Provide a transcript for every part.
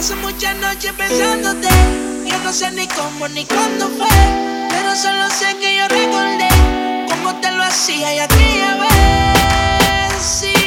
noche pensándote. Yo no sé ni cómo ni cuándo fue. Pero solo sé que yo recordé cómo te lo hacía y aquella vez. Si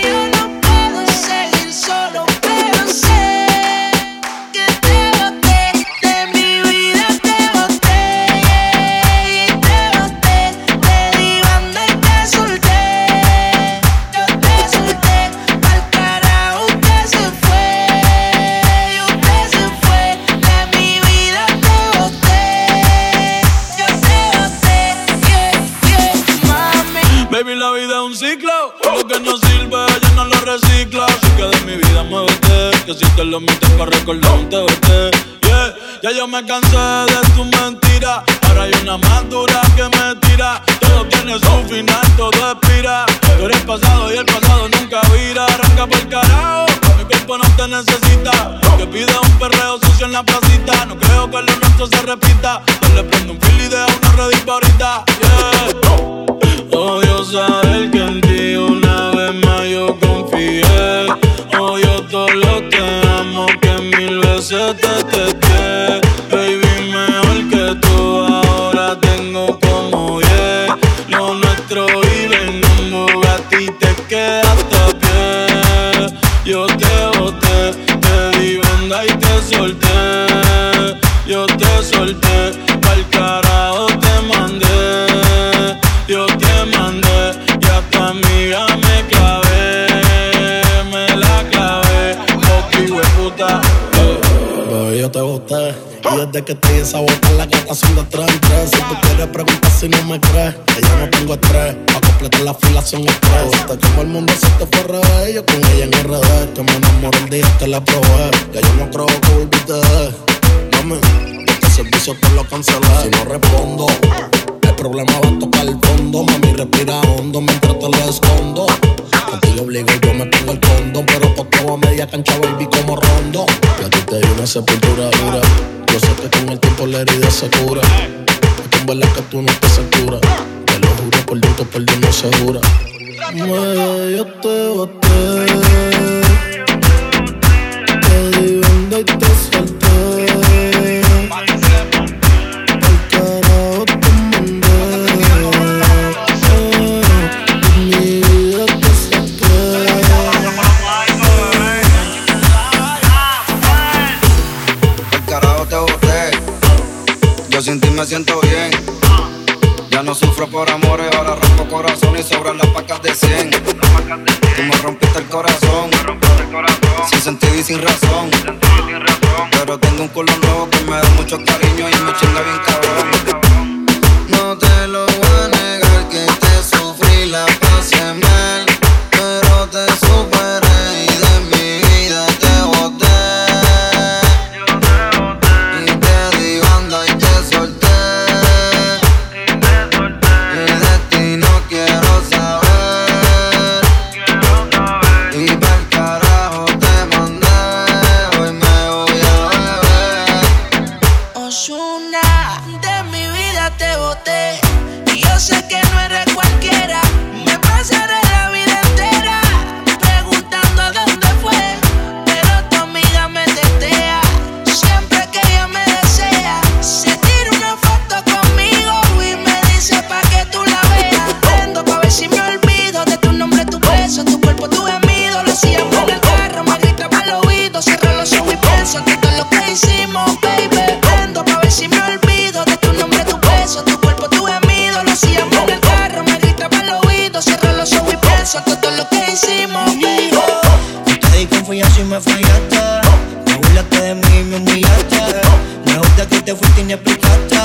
Lo que no sirve, ya no lo recicla. Así que de mi vida muévete. Que si te lo metes para recordar un. Yeah, ya yo me cansé de tu mentira. Ahora hay una más dura que me tira. Todo tiene su final, todo expira. Tú eres pasado y el pasado nunca vira. Arranca por el carajo. Mi cuerpo no te necesita. Que pide un perreo sucio en la placita. No creo que lo nuestro se repita. Yo le prendo un fil y dejo una red ahorita. Desde que te hice botar la gata son de tres en. Si tú quieres preguntar si no me crees, que yo no tengo estrés. Pa' completar la fila son estrés. Hasta el mundo se te fue revés. Yo con ella en RD, que me enamoré el día que la probé. Ya yo no creo que volviste. Mami, este servicio te lo cancelé. Si no respondo, problema va a tocar el fondo. Mami, respira hondo mientras te lo escondo. Contigo obligo yo me pongo el condón Pero por a media cancha baby como rondo. Y a ti te dio una sepultura dura. Yo sé que con el tiempo la herida se cura. Es que en verdad que tú no te cura Te lo juro por Dios, se jura yo te boté. Te di y te ahora rompo corazón y sobran las pacas de 100. Tú me rompiste el corazón. Sin sentido y sin razón. Pero tengo un culo nuevo que me da mucho cariño y me chinga bien cabrón. Que hicimos. Te di confianza y me fallaste. Te burlaste de mí y me humillaste. Lejos de aquí te fuiste y ni explicaste.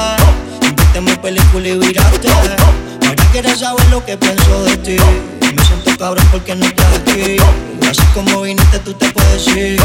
Viste mi película y viraste. Ahora quieres saber lo que pienso de ti. Me siento cabrón porque no estás aquí. Así como viniste, tú te puedes ir.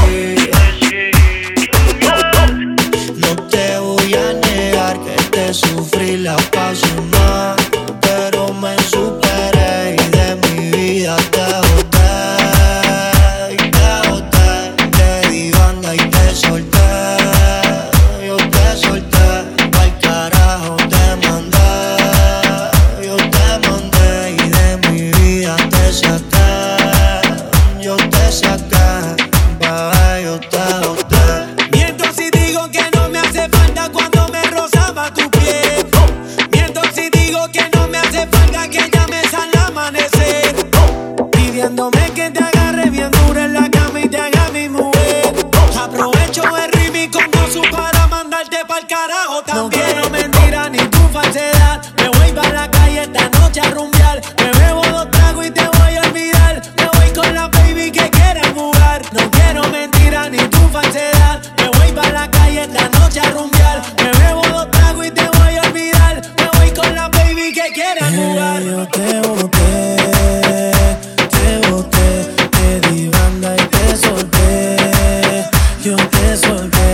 de soltero.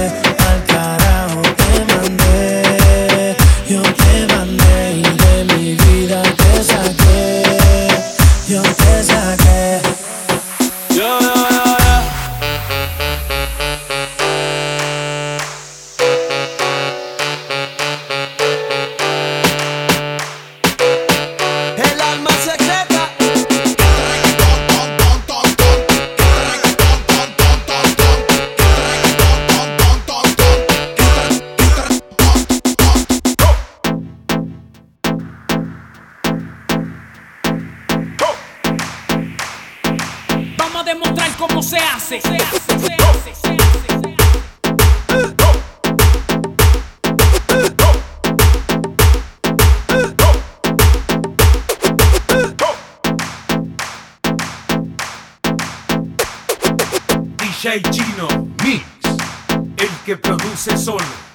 DJ Chino Mix, el que produce solo.